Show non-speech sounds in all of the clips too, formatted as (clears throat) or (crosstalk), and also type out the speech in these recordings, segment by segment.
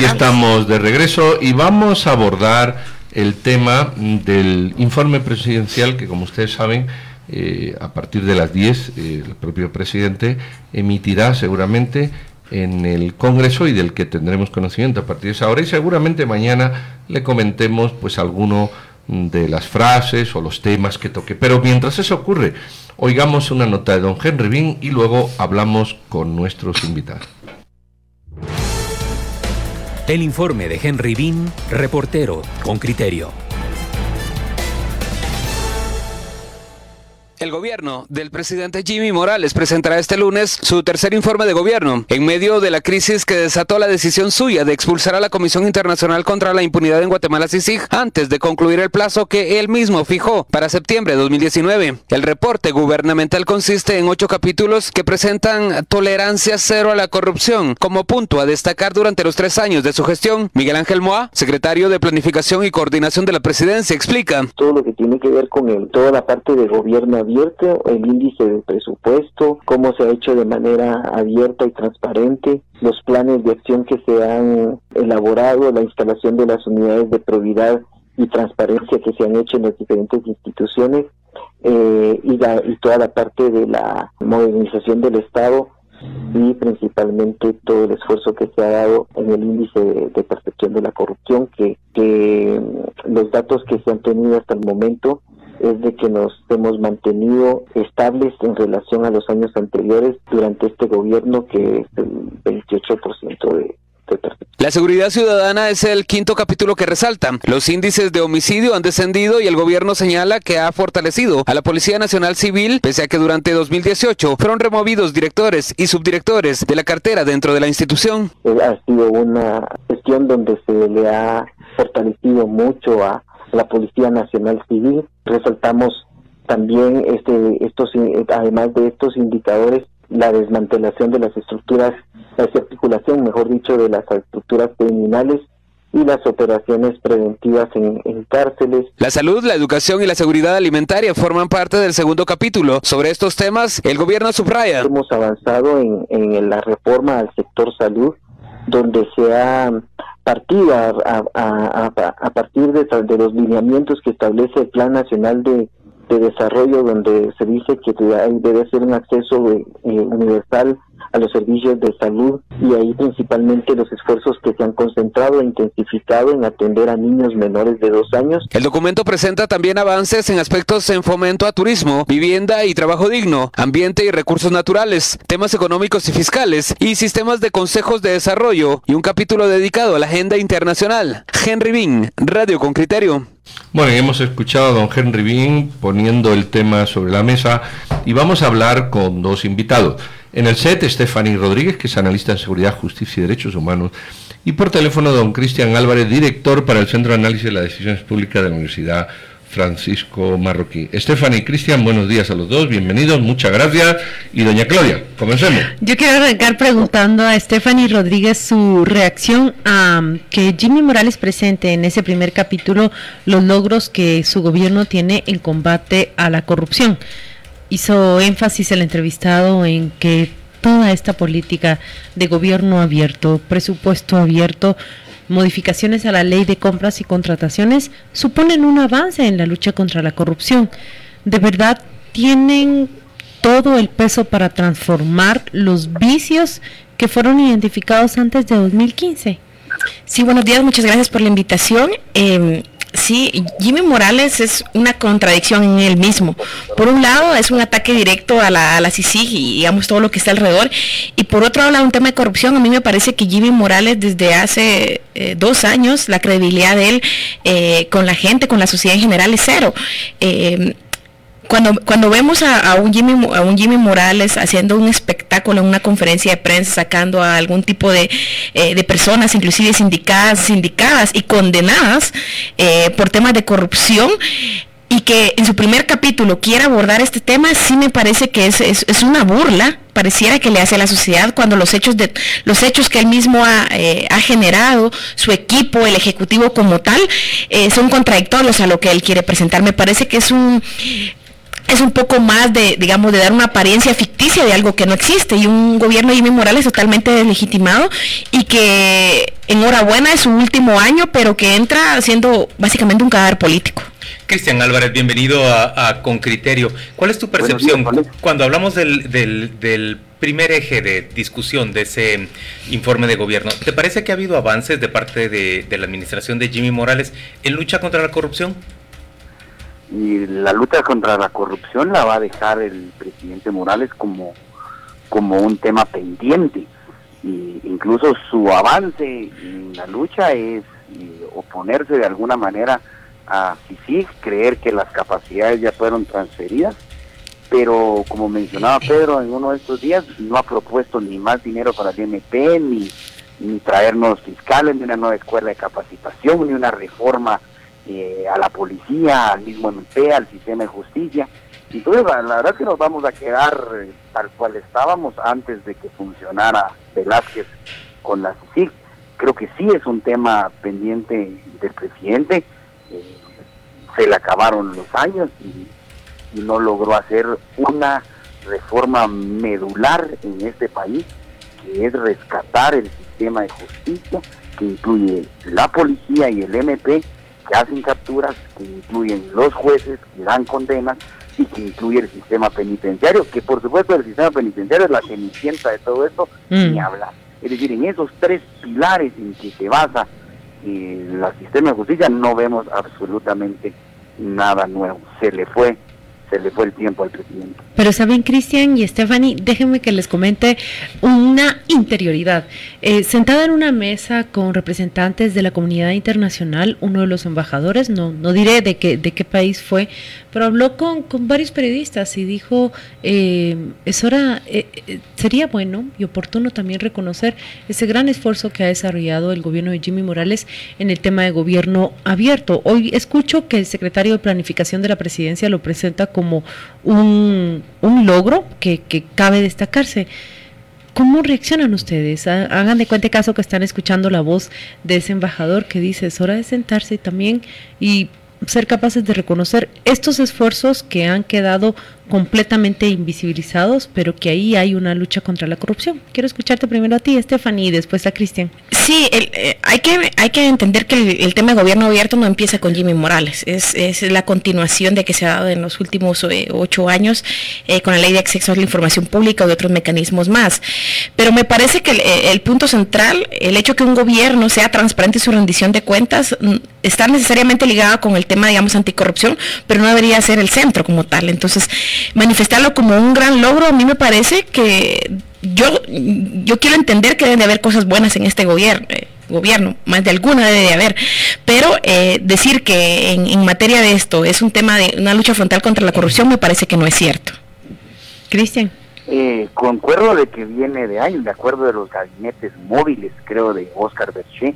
Aquí estamos de regreso y vamos a abordar el tema del informe presidencial que, como ustedes saben, eh, a partir de las 10 eh, el propio presidente emitirá seguramente en el Congreso y del que tendremos conocimiento a partir de esa hora y seguramente mañana le comentemos pues alguno de las frases o los temas que toque. Pero mientras eso ocurre, oigamos una nota de don Henry Bean y luego hablamos con nuestros invitados. El informe de Henry Bean, reportero con criterio. El gobierno del presidente Jimmy Morales presentará este lunes su tercer informe de gobierno en medio de la crisis que desató la decisión suya de expulsar a la Comisión Internacional contra la Impunidad en Guatemala CICIG antes de concluir el plazo que él mismo fijó para septiembre de 2019. El reporte gubernamental consiste en ocho capítulos que presentan tolerancia cero a la corrupción como punto a destacar durante los tres años de su gestión. Miguel Ángel Moa, secretario de Planificación y Coordinación de la Presidencia, explica. Todo lo que tiene que ver con el, toda la parte de gobierno el índice de presupuesto, cómo se ha hecho de manera abierta y transparente, los planes de acción que se han elaborado, la instalación de las unidades de probidad y transparencia que se han hecho en las diferentes instituciones eh, y, y toda la parte de la modernización del Estado y principalmente todo el esfuerzo que se ha dado en el índice de, percepción de la corrupción, que, que los datos que se han tenido hasta el momento es de que nos hemos mantenido estables en relación a los años anteriores durante este gobierno que es el 28% de, la seguridad ciudadana es el quinto capítulo que resalta. Los índices de homicidio han descendido y el gobierno señala que ha fortalecido a la Policía Nacional Civil, pese a que durante 2018 fueron removidos directores y subdirectores de la cartera dentro de la institución. Ha sido una gestión donde se le ha fortalecido mucho a la Policía Nacional Civil. Resaltamos también este, estos, además de estos indicadores, la desmantelación de las estructuras, la desarticulación, mejor dicho, de las estructuras criminales y las operaciones preventivas en, cárceles. La salud, la educación y la seguridad alimentaria forman parte del segundo capítulo. Sobre estos temas, el gobierno subraya. Hemos avanzado en, en la reforma al sector salud, donde se ha partido a, a, partir de, de, los lineamientos que establece el Plan Nacional de, Desarrollo, donde se dice que debe ser un acceso eh, universal a los servicios de salud y ahí principalmente los esfuerzos que se han concentrado e intensificado en atender a niños menores de dos años. El documento presenta también avances en aspectos en fomento a turismo, vivienda y trabajo digno, ambiente y recursos naturales, temas económicos y fiscales y sistemas de consejos de desarrollo y un capítulo dedicado a la agenda internacional. Henry Bean, Radio con Criterio. Bueno, hemos escuchado a don Henry Bean poniendo el tema sobre la mesa y vamos a hablar con dos invitados. En el set, Stephanie Rodríguez, que es analista en seguridad, justicia y derechos humanos. Y por teléfono, don Cristian Álvarez, director para el Centro de Análisis de las Decisiones Públicas de la Universidad Francisco Marroquí. Stephanie y Cristian, buenos días a los dos, bienvenidos, muchas gracias. Y doña Claudia, comencemos. Yo quiero arrancar preguntando a Stephanie Rodríguez su reacción a que Jimmy Morales presente en ese primer capítulo los logros que su gobierno tiene en combate a la corrupción hizo énfasis el entrevistado en que toda esta política de gobierno abierto, presupuesto abierto, modificaciones a la ley de compras y contrataciones suponen un avance en la lucha contra la corrupción. De verdad, tienen todo el peso para transformar los vicios que fueron identificados antes de 2015. Sí, buenos días, muchas gracias por la invitación. Em, Sí, Jimmy Morales es una contradicción en él mismo. Por un lado, es un ataque directo a la, a la CICIG y digamos todo lo que está alrededor. Y por otro lado, un tema de corrupción. A mí me parece que Jimmy Morales desde hace eh, dos años, la credibilidad de él eh, con la gente, con la sociedad en general es cero. Eh, cuando, cuando vemos a, un Jimmy, a un Jimmy Morales haciendo un espectáculo en una conferencia de prensa, sacando a algún tipo de, eh, personas, inclusive sindicadas, sindicadas y condenadas eh, por temas de corrupción, y que en su primer capítulo quiera abordar este tema, sí me parece que es, es, una burla, pareciera que le hace a la sociedad cuando los hechos de los hechos que él mismo ha, eh, ha generado, su equipo, el ejecutivo como tal, son contradictorios a lo que él quiere presentar. Me parece que es un es un poco más de, digamos, de dar una apariencia ficticia de algo que no existe y un gobierno de Jimmy Morales totalmente deslegitimado y que enhorabuena es su último año, pero que entra siendo básicamente un cadáver político. Cristian Álvarez, bienvenido a, Con Criterio. ¿Cuál es tu percepción cuando hablamos del, del, primer eje de discusión de ese informe de gobierno? ¿Te parece que ha habido avances de parte de, de la administración de Jimmy Morales en lucha contra la corrupción? Y la lucha contra la corrupción la va a dejar el presidente Morales como, como un tema pendiente. Y incluso su avance en la lucha es eh, oponerse de alguna manera a sí creer que las capacidades ya fueron transferidas, pero como mencionaba Pedro en uno de estos días, no ha propuesto ni más dinero para el MP, ni, ni traernos fiscales, ni una nueva escuela de capacitación, ni una reforma eh, a la policía, al mismo MP, al sistema de justicia. Entonces, la, la verdad que nos vamos a quedar eh, tal cual estábamos antes de que funcionara Velázquez con la CICIG. Creo que sí es un tema pendiente del presidente. Eh, se le acabaron los años y, no logró hacer una reforma medular en este país, que es rescatar el sistema de justicia, que incluye la policía y el MP, que hacen capturas, que incluyen los jueces que dan condenas y que incluye el sistema penitenciario, que por supuesto el sistema penitenciario es la cenicienta de todo esto, mm. ni hablar. Es decir, en esos tres pilares en que se basa eh, el sistema de justicia no vemos absolutamente nada nuevo. Se le fue se le fue el tiempo al presidente. Pero saben, Cristian y Stephanie, déjenme que les comente una interioridad. Eh, sentada en una mesa con representantes de la comunidad internacional, uno de los embajadores, no, no diré de qué, de qué país fue, pero habló con, con varios periodistas y dijo, eh, es hora, eh, eh, sería bueno y oportuno también reconocer ese gran esfuerzo que ha desarrollado el gobierno de Jimmy Morales en el tema de gobierno abierto. Hoy escucho que el secretario de Planificación de la Presidencia lo presenta como un, un logro que, que cabe destacarse. ¿Cómo reaccionan ustedes? Hagan de cuenta caso que están escuchando la voz de ese embajador que dice es hora de sentarse también y ser capaces de reconocer estos esfuerzos que han quedado completamente invisibilizados, pero que ahí hay una lucha contra la corrupción. Quiero escucharte primero a ti, Stephanie, y después a Cristian. Sí, eh, hay, que, hay que entender que el, tema de gobierno abierto no empieza con Jimmy Morales, es, es la continuación de que se ha dado en los últimos eh, ocho años eh, con la ley de acceso a la información pública o de otros mecanismos más. Pero me parece que el, punto central, el hecho que un gobierno sea transparente en su rendición de cuentas, mm, está necesariamente ligado con el tema, digamos, anticorrupción, pero no debería ser el centro como tal. Entonces, manifestarlo como un gran logro, a mí me parece que yo, yo quiero entender que deben de haber cosas buenas en este gobierno. Eh, gobierno, más de alguna debe de haber, pero eh, decir que en, materia de esto es un tema de una lucha frontal contra la corrupción me parece que no es cierto. Cristian. Eh, concuerdo de que viene de años, de acuerdo de los gabinetes móviles, creo, de Oscar Berché,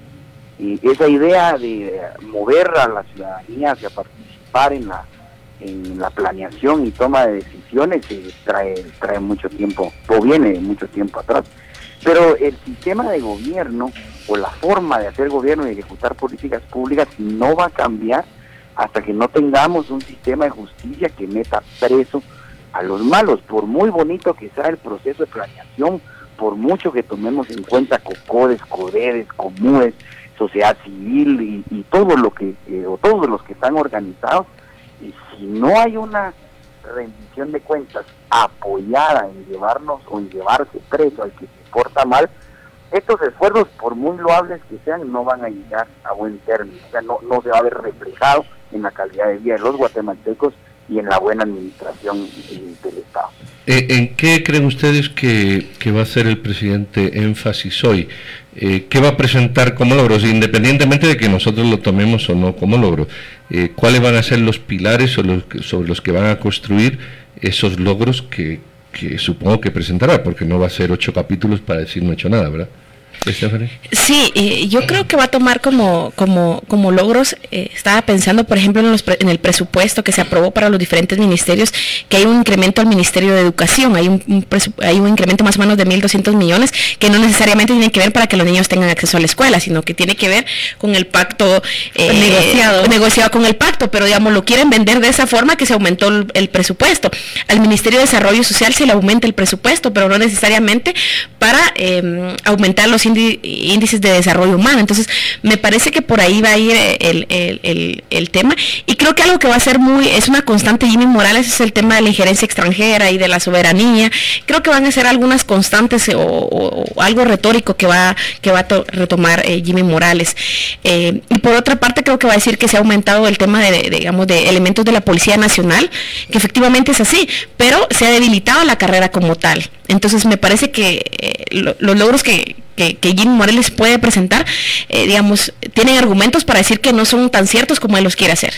y esa idea de mover a la ciudadanía hacia participar en la en la planeación y toma de decisiones eh, trae trae mucho tiempo o viene mucho tiempo atrás. Pero el sistema de gobierno o la forma de hacer gobierno y ejecutar políticas públicas no va a cambiar hasta que no tengamos un sistema de justicia que meta preso a los malos. Por muy bonito que sea el proceso de planeación por mucho que tomemos en cuenta COCODES, CODEDES, COMUES, sociedad civil y, todo lo que, eh, o todos los que están organizados, si no hay una rendición de cuentas apoyada en llevarnos o en llevarse preso al que se porta mal, estos esfuerzos, por muy loables que sean, no van a llegar a buen término. O sea, no, no se va a ver reflejado en la calidad de vida de los guatemaltecos y en la buena administración del Estado. Eh, ¿En qué creen ustedes que, que, va a hacer el presidente énfasis hoy? Eh, ¿Qué va a presentar como logros, independientemente de que nosotros lo tomemos o no como logro? Eh, ¿Cuáles van a ser los pilares sobre los, que van a construir esos logros que, supongo que presentará? Porque no va a ser ocho capítulos para decir no he hecho nada, ¿verdad? Sí, yo creo que va a tomar como, como, como logros, eh, estaba pensando, por ejemplo, en, en, el presupuesto que se aprobó para los diferentes ministerios, que hay un incremento al Ministerio de Educación, hay un, hay un incremento más o menos de 1.200 millones, que no necesariamente tiene que ver para que los niños tengan acceso a la escuela, sino que tiene que ver con el pacto eh, negociado. negociado con el pacto, pero digamos, lo quieren vender de esa forma que se aumentó el, presupuesto. Al Ministerio de Desarrollo Social se le aumenta el presupuesto, pero no necesariamente para em, aumentar los índices de desarrollo humano. Entonces, me parece que por ahí va a ir el, el, tema. Y creo que algo que va a ser muy, es una constante Jimmy Morales, es el tema de la injerencia extranjera y de la soberanía. Creo que van a ser algunas constantes o, algo retórico que va, que va a retomar eh, Jimmy Morales. Eh, y por otra parte, creo que va a decir que se ha aumentado el tema de, digamos, de elementos de la Policía Nacional, que efectivamente es así, pero se ha debilitado la carrera como tal. Entonces, me parece que eh, los logros que, que, Jimmy Morales puede presentar, digamos, tienen argumentos para decir que no son tan ciertos como él los quiere hacer.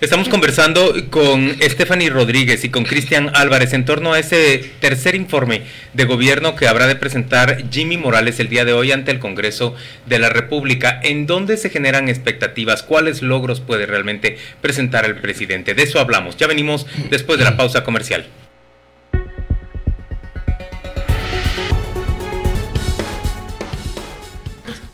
Estamos conversando con Stephanie Rodríguez y con Cristian Álvarez en torno a ese tercer informe de gobierno que habrá de presentar Jimmy Morales el día de hoy ante el Congreso de la República. ¿En dónde se generan expectativas? ¿Cuáles logros puede realmente presentar el presidente? De eso hablamos. Ya venimos después de la pausa comercial.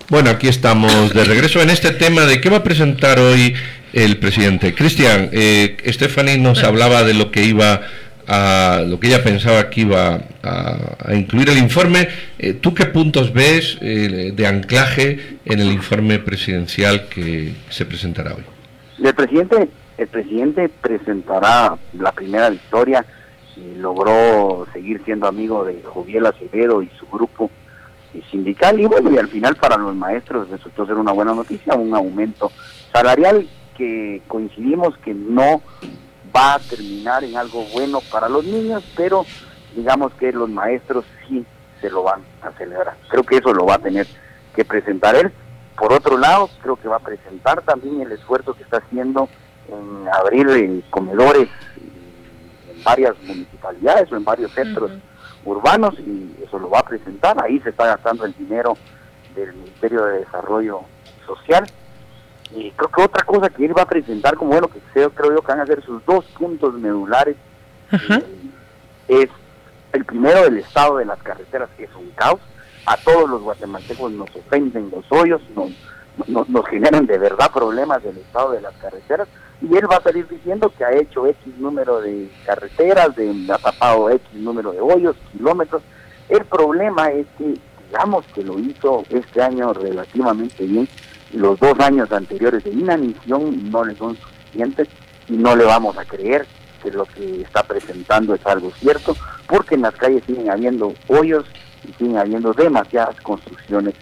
Bueno, aquí estamos de regreso en este tema de qué va a presentar hoy el presidente. Cristian, eh, Stephanie nos hablaba de lo que iba a lo que ella pensaba que iba a, incluir el informe. Eh, ¿Tú qué puntos ves eh, de anclaje en el informe presidencial que se presentará hoy? El presidente, el presidente presentará la primera victoria y logró seguir siendo amigo de Joviel Acevedo y su grupo sindical y bueno y al final para los maestros resultó ser una buena noticia un aumento salarial que coincidimos que no va a terminar en algo bueno para los niños, pero digamos que los maestros sí se lo van a celebrar. Creo que eso lo va a tener que presentar él. Por otro lado, creo que va a presentar también el esfuerzo que está haciendo en abrir eh, comedores en varias municipalidades o en varios centros urbanos y eso lo va a presentar. Ahí se está gastando el dinero del Ministerio de Desarrollo Social. Y creo que otra cosa que él va a presentar como bueno que creo, creo yo que van a ser sus dos puntos medulares eh, es el primero del estado de las carreteras que es un caos. A todos los guatemaltecos nos ofenden los hoyos nos, nos, generan de verdad problemas del estado de las carreteras y él va a salir diciendo que ha hecho X número de carreteras, de, ha tapado X número de hoyos, kilómetros. El problema es que digamos que lo hizo este año relativamente bien, los dos años anteriores de inanición no le son suficientes y no le vamos a creer que lo que está presentando es algo cierto, porque en las calles siguen habiendo hoyos y siguen habiendo demasiadas construcciones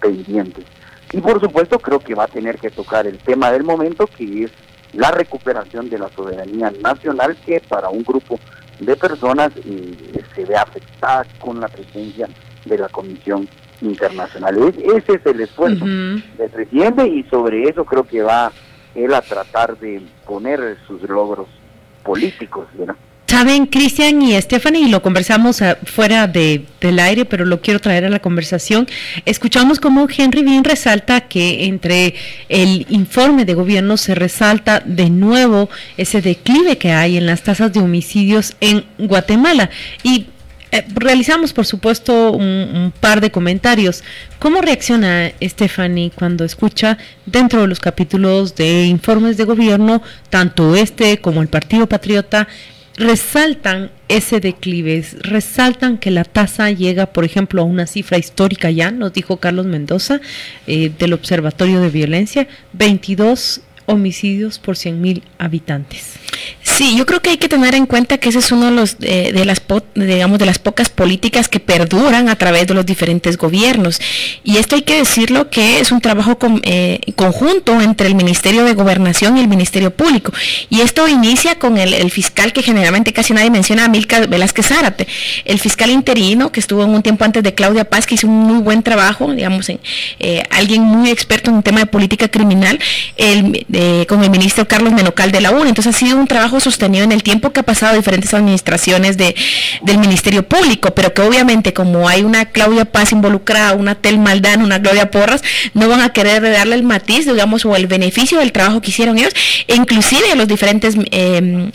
pendientes. Y por supuesto creo que va a tener que tocar el tema del momento, que es la recuperación de la soberanía nacional, que para un grupo de personas eh, se ve afectada con la presencia de la Comisión internacional. ese es el esfuerzo del presidente y sobre eso creo que va él a tratar de poner sus logros políticos. Saben, Cristian y Stephanie, y lo conversamos fuera de, del aire, pero lo quiero traer a la conversación. Escuchamos cómo Henry bien resalta que entre el informe de gobierno se resalta de nuevo ese declive que hay en las tasas de homicidios en Guatemala. Y eh, realizamos, por supuesto, un, par de comentarios. ¿Cómo reacciona Stephanie cuando escucha dentro de los capítulos de informes de gobierno, tanto este como el Partido Patriota, resaltan ese declive, resaltan que la tasa llega, por ejemplo, a una cifra histórica ya, nos dijo Carlos Mendoza eh, del Observatorio de Violencia, 22 homicidios por 100.000 habitantes. Sí, yo creo que hay que tener en cuenta que ese es uno de los eh, de las digamos de las pocas políticas que perduran a través de los diferentes gobiernos. Y esto hay que decirlo que es un trabajo eh, conjunto entre el Ministerio de Gobernación y el Ministerio Público. Y esto inicia con el, fiscal que generalmente casi nadie menciona, Milka Velázquez Zárate, el fiscal interino que estuvo en un tiempo antes de Claudia Paz que hizo un muy buen trabajo, digamos, en, eh, alguien muy experto en un tema de política criminal, el, con el ministro Carlos Menocal de la UNE, entonces ha sido un trabajo sostenido en el tiempo que ha pasado diferentes administraciones de, del Ministerio Público, pero que obviamente como hay una Claudia Paz involucrada, una Tel Maldán, una Claudia Porras, no van a querer darle el matiz, digamos, o el beneficio del trabajo que hicieron ellos, e inclusive a los diferentes... Eh,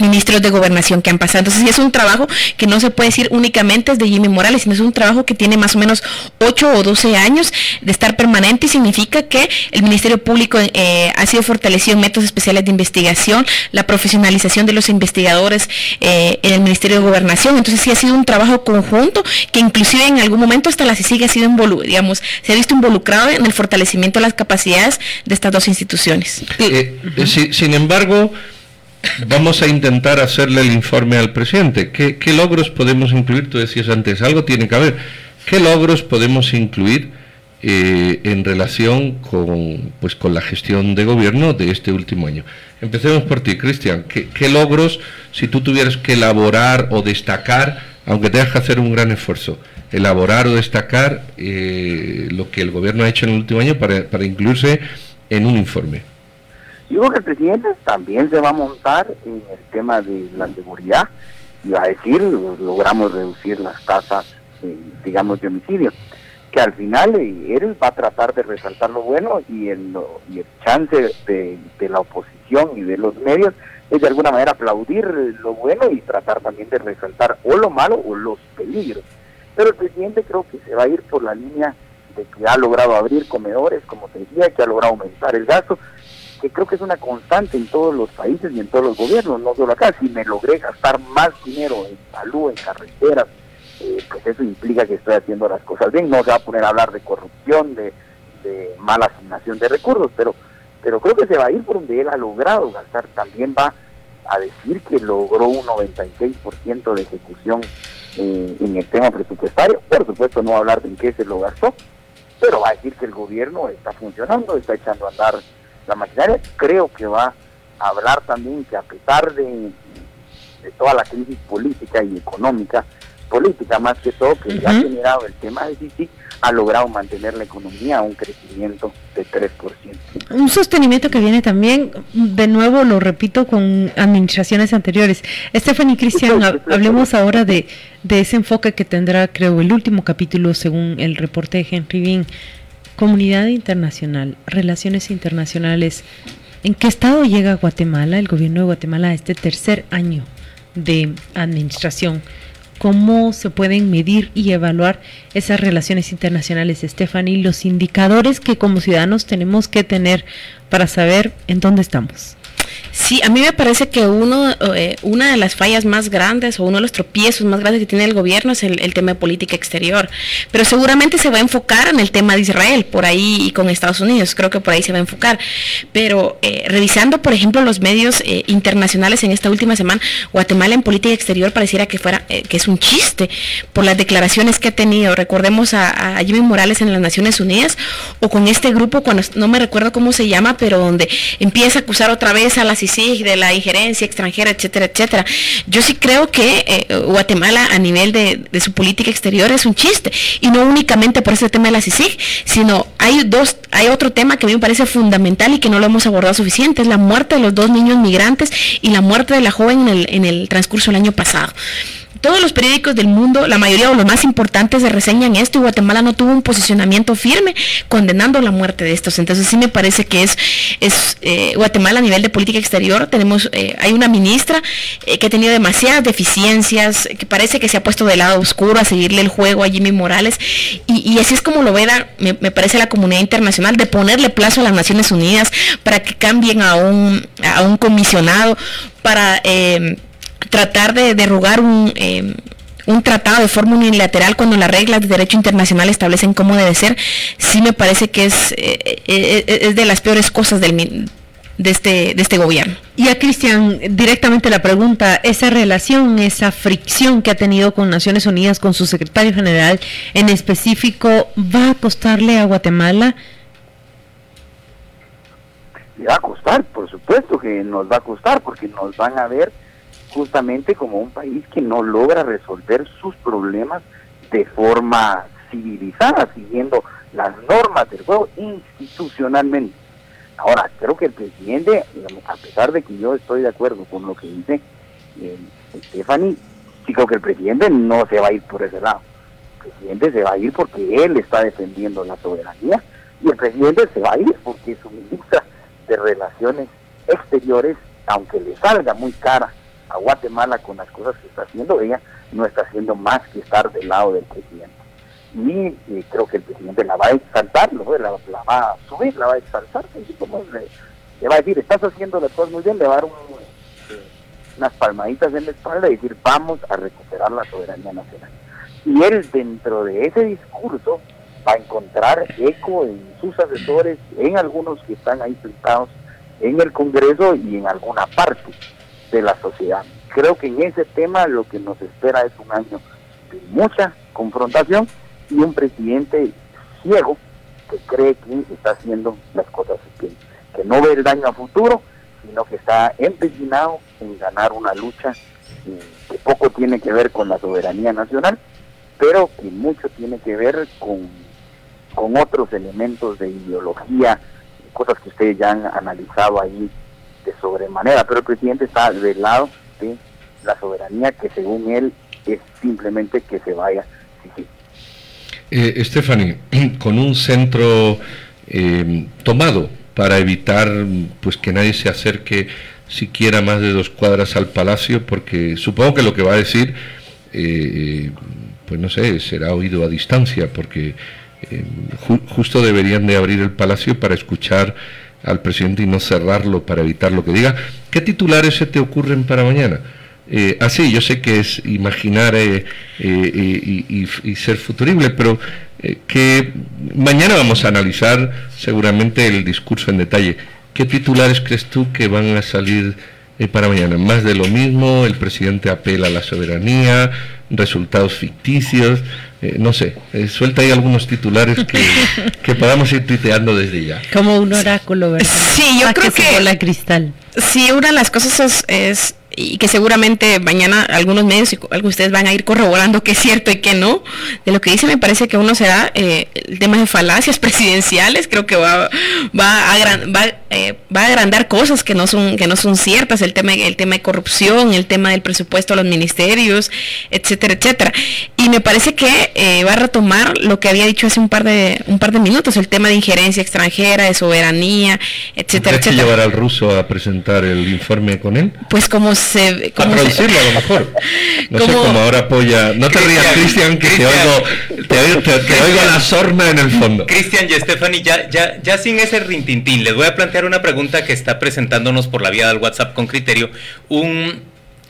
ministros de gobernación que han pasado. Entonces, es un trabajo que no se puede decir únicamente es de Jimmy Morales, sino es un trabajo que tiene más o menos 8 o 12 años de estar permanente y significa que el Ministerio Público eh, ha sido fortalecido en métodos especiales de investigación, la profesionalización de los investigadores eh, en el Ministerio de Gobernación. Entonces, sí ha sido un trabajo conjunto que inclusive en algún momento hasta la CICIG ha sido digamos, se ha visto involucrado en el fortalecimiento de las capacidades de estas dos instituciones. Eh, sin embargo, Vamos a intentar hacerle el informe al presidente. ¿Qué, logros podemos incluir? Tú decías antes, algo tiene que haber. ¿Qué logros podemos incluir eh, en relación con, pues, con la gestión de gobierno de este último año? Empecemos por ti, Cristian. ¿Qué, logros, si tú tuvieras que elaborar o destacar, aunque tengas que hacer un gran esfuerzo, elaborar o destacar eh, lo que el gobierno ha hecho en el último año para, para incluirse en un informe? Yo creo que el presidente también se va a montar en el tema de la seguridad y va a decir, logramos reducir las tasas, eh, digamos, de homicidio. Que al final eh, él va a tratar de resaltar lo bueno y el, chance de, de la oposición y de los medios es de alguna manera aplaudir lo bueno y tratar también de resaltar o lo malo o los peligros. Pero el presidente creo que se va a ir por la línea de que ha logrado abrir comedores, como te decía, que ha logrado aumentar el gasto, que creo que es una constante en todos los países y en todos los gobiernos, no solo acá. Si me logré gastar más dinero en salud, en carreteras, eh, pues eso implica que estoy haciendo las cosas bien. No se va a poner a hablar de corrupción, de, mala asignación de recursos, pero, pero creo que se va a ir por donde él ha logrado gastar. También va a decir que logró un 96% de ejecución eh, en el tema presupuestario. Por supuesto, no va a hablar de en qué se lo gastó, pero va a decir que el gobierno está funcionando, está echando a andar la maquinaria. Creo que va a hablar también que a pesar de, toda la crisis política y económica, política más que todo, que ha generado el tema de sí ha logrado mantener la economía a un crecimiento de 3%. Un sostenimiento que viene también, de nuevo lo repito, con administraciones anteriores. Stephanie Cristian, hablemos ahora de, de ese enfoque que tendrá, creo, el último capítulo según el reporte de Henry Bean Comunidad internacional, relaciones internacionales. ¿En qué estado llega Guatemala, el gobierno de Guatemala, a este tercer año de administración? ¿Cómo se pueden medir y evaluar esas relaciones internacionales, Stephanie? Los indicadores que como ciudadanos tenemos que tener para saber en dónde estamos. Sí, a mí me parece que uno, eh, una de las fallas más grandes o uno de los tropiezos más grandes que tiene el gobierno es el, tema de política exterior. Pero seguramente se va a enfocar en el tema de Israel, por ahí y con Estados Unidos, creo que por ahí se va a enfocar. Pero eh, revisando, por ejemplo, los medios eh, internacionales en esta última semana, Guatemala en política exterior pareciera que fuera que es un chiste por las declaraciones que ha tenido. Recordemos a, a Jimmy Morales en las Naciones Unidas o con este grupo, cuando no me recuerdo cómo se llama, pero donde empieza a acusar otra vez a la CICIG, de la injerencia extranjera, etcétera, etcétera. Yo sí creo que eh, Guatemala a nivel de, su política exterior es un chiste y no únicamente por ese tema de la CICIG, sino hay dos, hay otro tema que a mí me parece fundamental y que no lo hemos abordado suficiente, es la muerte de los dos niños migrantes y la muerte de la joven en el, en el transcurso del año pasado todos los periódicos del mundo, la mayoría o los más importantes se reseñan esto y Guatemala no tuvo un posicionamiento firme condenando la muerte de estos. Entonces sí me parece que es, es eh, Guatemala a nivel de política exterior, tenemos, eh, hay una ministra eh, que ha tenido demasiadas deficiencias, que parece que se ha puesto de lado oscuro a seguirle el juego a Jimmy Morales y, así es como lo ve me, me, parece la comunidad internacional de ponerle plazo a las Naciones Unidas para que cambien a un, a un comisionado para tratar de derrugar un, eh, un tratado de forma unilateral cuando las reglas de derecho internacional establecen cómo debe ser, sí me parece que es, eh, eh, es de las peores cosas del, de, este, de este gobierno. Y a Cristian, directamente la pregunta, esa relación, esa fricción que ha tenido con Naciones Unidas, con su secretario general en específico, ¿va a costarle a Guatemala? Le va a costar, por supuesto que nos va a costar, porque nos van a ver justamente como un país que no logra resolver sus problemas de forma civilizada, siguiendo las normas del juego institucionalmente. Ahora, creo que el presidente, a pesar de que yo estoy de acuerdo con lo que dice eh, Stephanie, sí creo que el presidente no se va a ir por ese lado. El presidente se va a ir porque él está defendiendo la soberanía y el presidente se va a ir porque su ministra de Relaciones Exteriores, aunque le salga muy cara a Guatemala con las cosas que está haciendo, ella no está haciendo más que estar del lado del presidente. Y eh, creo que el presidente la va a exaltar, la, va a subir, la va a exaltar, le, va a decir, estás haciendo las cosas muy bien, le va a dar eh, unas palmaditas en la espalda y decir, vamos a recuperar la soberanía nacional. Y él dentro de ese discurso va a encontrar eco en sus asesores, en algunos que están ahí sentados en el Congreso y en alguna parte de la sociedad. Creo que en ese tema lo que nos espera es un año de mucha confrontación y un presidente ciego que cree que está haciendo las cosas bien, que no ve el daño a futuro, sino que está empecinado en ganar una lucha eh, que poco tiene que ver con la soberanía nacional, pero que mucho tiene que ver con, con otros elementos de ideología, cosas que ustedes ya han analizado ahí de sobremanera, pero el presidente está del lado de la soberanía que según él es simplemente que se vaya. Eh, Stephanie, (clears throat) con un centro eh, tomado para evitar pues que nadie se acerque siquiera más de dos cuadras al palacio, porque supongo que lo que va a decir, eh, pues no sé, será oído a distancia, porque eh, justo deberían de abrir el palacio para escuchar al presidente y no cerrarlo para evitar lo que diga. ¿Qué titulares se te ocurren para mañana? Eh, así, ah, yo sé que es imaginar eh, y, ser futurible, pero que mañana vamos a analizar seguramente el discurso en detalle. ¿Qué titulares crees tú que van a salir para mañana? ¿Más de lo mismo? ¿El presidente apela a la soberanía? ¿Resultados ficticios? Eh, no sé, eh, suelta ahí algunos titulares que, (laughs) que, podamos ir tuiteando desde ya. Como un oráculo, ¿verdad? Sí, yo creo que, la cristal. Sí, una de las cosas es y que seguramente mañana algunos medios y ustedes van a ir corroborando qué es cierto y qué no. De lo que dice me parece que uno será eh, el tema de falacias (laughs) presidenciales, creo que va, va, a, va, eh, va, a agrandar cosas que no son, que no son ciertas, el tema, el tema de corrupción, el tema del presupuesto a los ministerios, etcétera, etcétera. Y me parece que eh, va a retomar lo que había dicho hace un par de, un par de minutos, el tema de injerencia extranjera, de soberanía, etcétera, etcétera. que llevar al ruso a presentar el informe con él? Pues como se... a traducirlo a lo mejor. No sé cómo ahora apoya... No te rías, Cristian, que te oigo, te, oigo, te, oigo la sorna en el fondo. Cristian y Stephanie, ya, ya, ya sin ese rintintín, les voy a plantear una pregunta que está presentándonos por la vía del WhatsApp con criterio. Un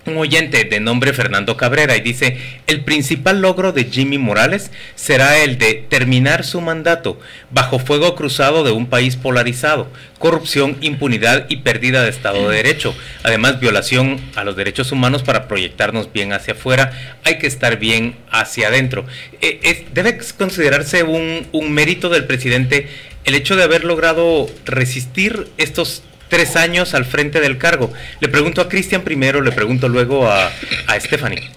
un oyente de nombre Fernando Cabrera y dice, el principal logro de Jimmy Morales será el de terminar su mandato bajo fuego cruzado de un país polarizado, corrupción, impunidad y pérdida de Estado de Derecho, además violación a los derechos humanos para proyectarnos bien hacia afuera, hay que estar bien hacia adentro. Eh, debe considerarse un, un mérito del presidente el hecho de haber logrado resistir estos tres años al frente del cargo. Le pregunto a Cristian primero, le pregunto luego a, a Stephanie.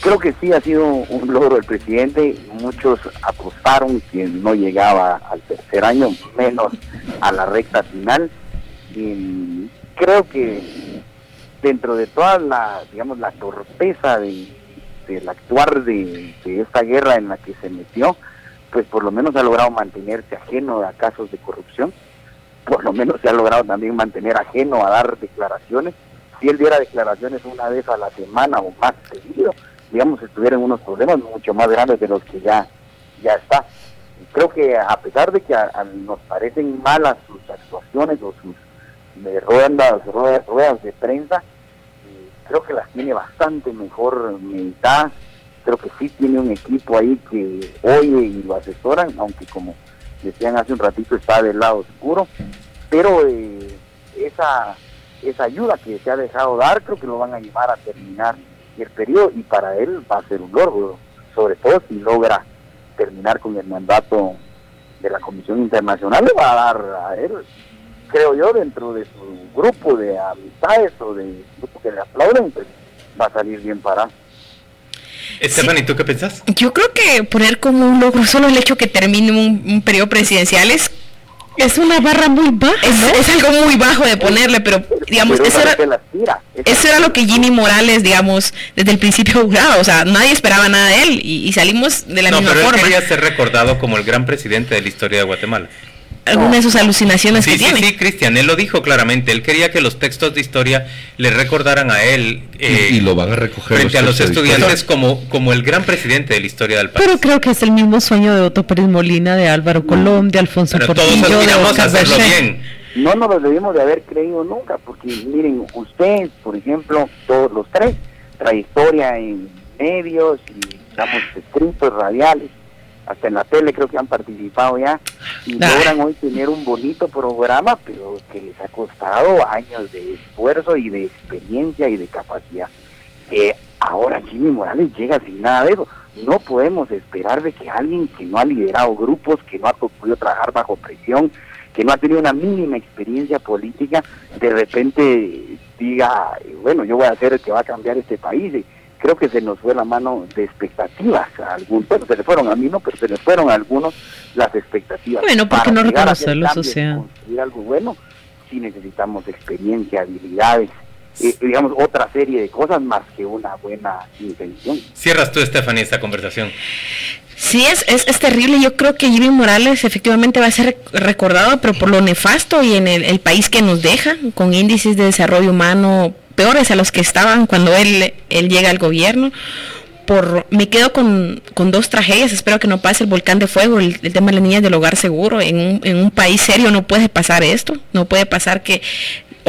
Creo que sí ha sido un logro del presidente. Muchos apostaron que no llegaba al tercer año, menos a la recta final. Y creo que dentro de toda la, digamos, la torpeza de, del actuar de, de esta guerra en la que se metió, pues por lo menos ha logrado mantenerse ajeno a casos de corrupción por lo menos se ha logrado también mantener ajeno a dar declaraciones. Si él diera declaraciones una vez a la semana o más seguido, digamos, estuvieran unos problemas mucho más grandes de los que ya, ya está. creo que a pesar de que nos parecen malas sus actuaciones o sus eh, ruedas, ruedas, de prensa, eh, creo que las tiene bastante mejor meditadas. Creo que sí tiene un equipo ahí que oye y lo asesoran, aunque como decían hace un ratito, está del lado oscuro, pero eh, esa, esa ayuda que se ha dejado dar creo que lo van a llevar a terminar el periodo y para él va a ser un logro, sobre todo si logra terminar con el mandato de la Comisión Internacional, le va a dar a él, creo yo, dentro de su grupo de amistades o de grupo que le aplauden, pues va a salir bien parado. Esteban, ¿y tú qué pensás? Yo creo que poner como un logro solo el hecho que termine un, periodo presidencial es Es una barra muy baja. Es, algo muy bajo de ponerle, pero digamos, eso, era, eso era lo que Jimmy Morales, digamos, desde el principio (laughs) jugaba. O sea, nadie esperaba nada de él y, salimos de la misma pero él quería ser recordado como el gran presidente de la historia de Guatemala alguna de sus alucinaciones sí, que sí, tiene. Sí, Cristian, él lo dijo claramente. Él quería que los textos de historia le recordaran a él. Eh, y, lo van a recoger frente a los estudiantes como, como el gran presidente de la historia del país. Pero creo que es el mismo sueño de Otto Pérez Molina, de Álvaro Colón, de Alfonso Pero Portillo, todos aspiramos a hacerlo bien. No nos lo debimos de haber creído nunca, porque miren, usted, por ejemplo, todos los tres, trayectoria en medios y, digamos, escritos radiales, hasta en la tele creo que han participado ya y logran hoy tener un bonito programa, pero que les ha costado años de esfuerzo y de experiencia y de capacidad. Eh, ahora Jimmy Morales llega sin nada de eso. No podemos esperar de que alguien que no ha liderado grupos, que no ha podido trabajar bajo presión, que no ha tenido una mínima experiencia política, de repente diga, bueno, yo voy a ser el que va a cambiar este país creo que se nos fue la mano de expectativas a algunos, bueno, se le fueron a mí no, pero se les fueron a algunos las expectativas. Bueno, ¿por qué no reconocerlos? O sea, construir algo bueno, sí necesitamos experiencia, habilidades, eh, digamos, otra serie de cosas más que una buena intención. Cierras tú, Stephanie, esta conversación. Sí, es, es, es, terrible. Yo creo que Jimmy Morales efectivamente va a ser recordado, pero por lo nefasto y en el, el país que nos deja, con índices de desarrollo humano peores a los que estaban cuando él, él llega al gobierno. Por, me quedo con, con, dos tragedias, espero que no pase el volcán de fuego, el, tema de las niñas del hogar seguro, en un, en un país serio no puede pasar esto, no puede pasar que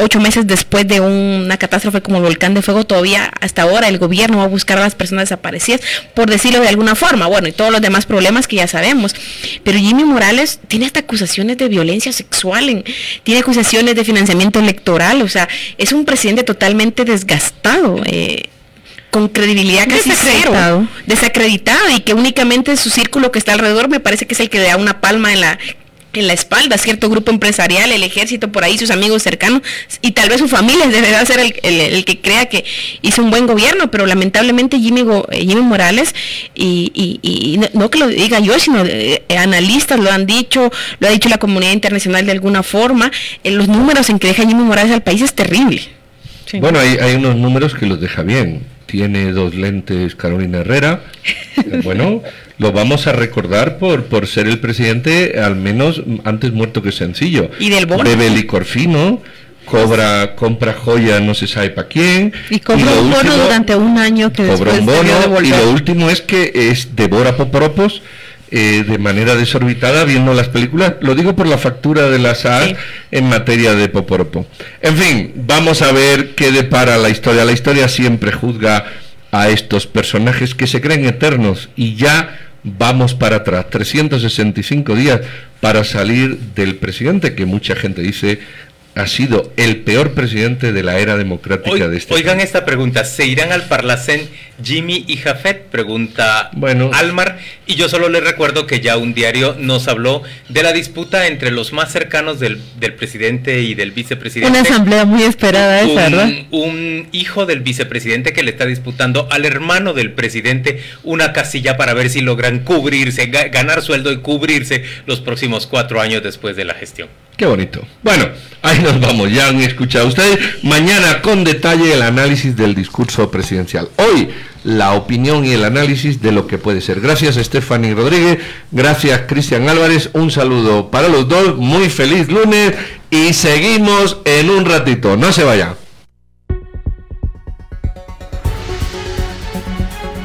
ocho meses después de una catástrofe como el volcán de fuego, todavía hasta ahora el gobierno va a buscar a las personas desaparecidas, por decirlo de alguna forma, bueno, y todos los demás problemas que ya sabemos. Pero Jimmy Morales tiene hasta acusaciones de violencia sexual, tiene acusaciones de financiamiento electoral, o sea, es un presidente totalmente desgastado. Eh, con credibilidad casi cero, desacreditado y que únicamente su círculo que está alrededor me parece que es el que le da una palma en la en la espalda cierto grupo empresarial, el ejército por ahí, sus amigos cercanos y tal vez su familia (laughs) deberá ser el, que crea que hizo un buen gobierno, pero lamentablemente Jimmy, eh, Jimmy Morales, y, no, que lo diga yo, sino eh, analistas lo han dicho, lo ha dicho la comunidad internacional de alguna forma, en los números en que deja Jimmy Morales al país es terrible. Bueno, hay, hay unos números que los deja bien. Tiene dos lentes Carolina Herrera. (laughs) bueno, lo vamos a recordar por, por ser el presidente, al menos antes muerto que sencillo. Y del bono. Bebe licor fino, cobra, compra joya no se sabe para quién. Y cobra un bono durante un año que cobra un bono. y lo último es que es devora poporopos. Eh, de manera desorbitada viendo las películas. Lo digo por la factura de la SAR en materia de Poporopo. En fin, vamos a ver qué depara la historia. La historia siempre juzga a estos personajes que se creen eternos y ya vamos para atrás, 365 días para salir del presidente que mucha gente dice ha sido el peor presidente de la era democrática de este Oigan esta pregunta, ¿se irán al Parlacén Jimmy y Jafet? Pregunta bueno, Almar. Y yo solo le recuerdo que ya un diario nos habló de la disputa entre los más cercanos del, presidente y del vicepresidente. Una asamblea muy esperada esa, ¿verdad? Un hijo del vicepresidente que le está disputando al hermano del presidente una casilla para ver si logran cubrirse, ganar sueldo y cubrirse los próximos cuatro años después de la gestión. Qué bonito. Bueno, ahí nos vamos. Ya han escuchado ustedes. Mañana con detalle el análisis del discurso presidencial. Hoy la opinión y el análisis de lo que puede ser. Gracias Stephanie Rodríguez. Gracias Cristian Álvarez. Un saludo para los dos. Muy feliz lunes y seguimos en un ratito. No se vayan.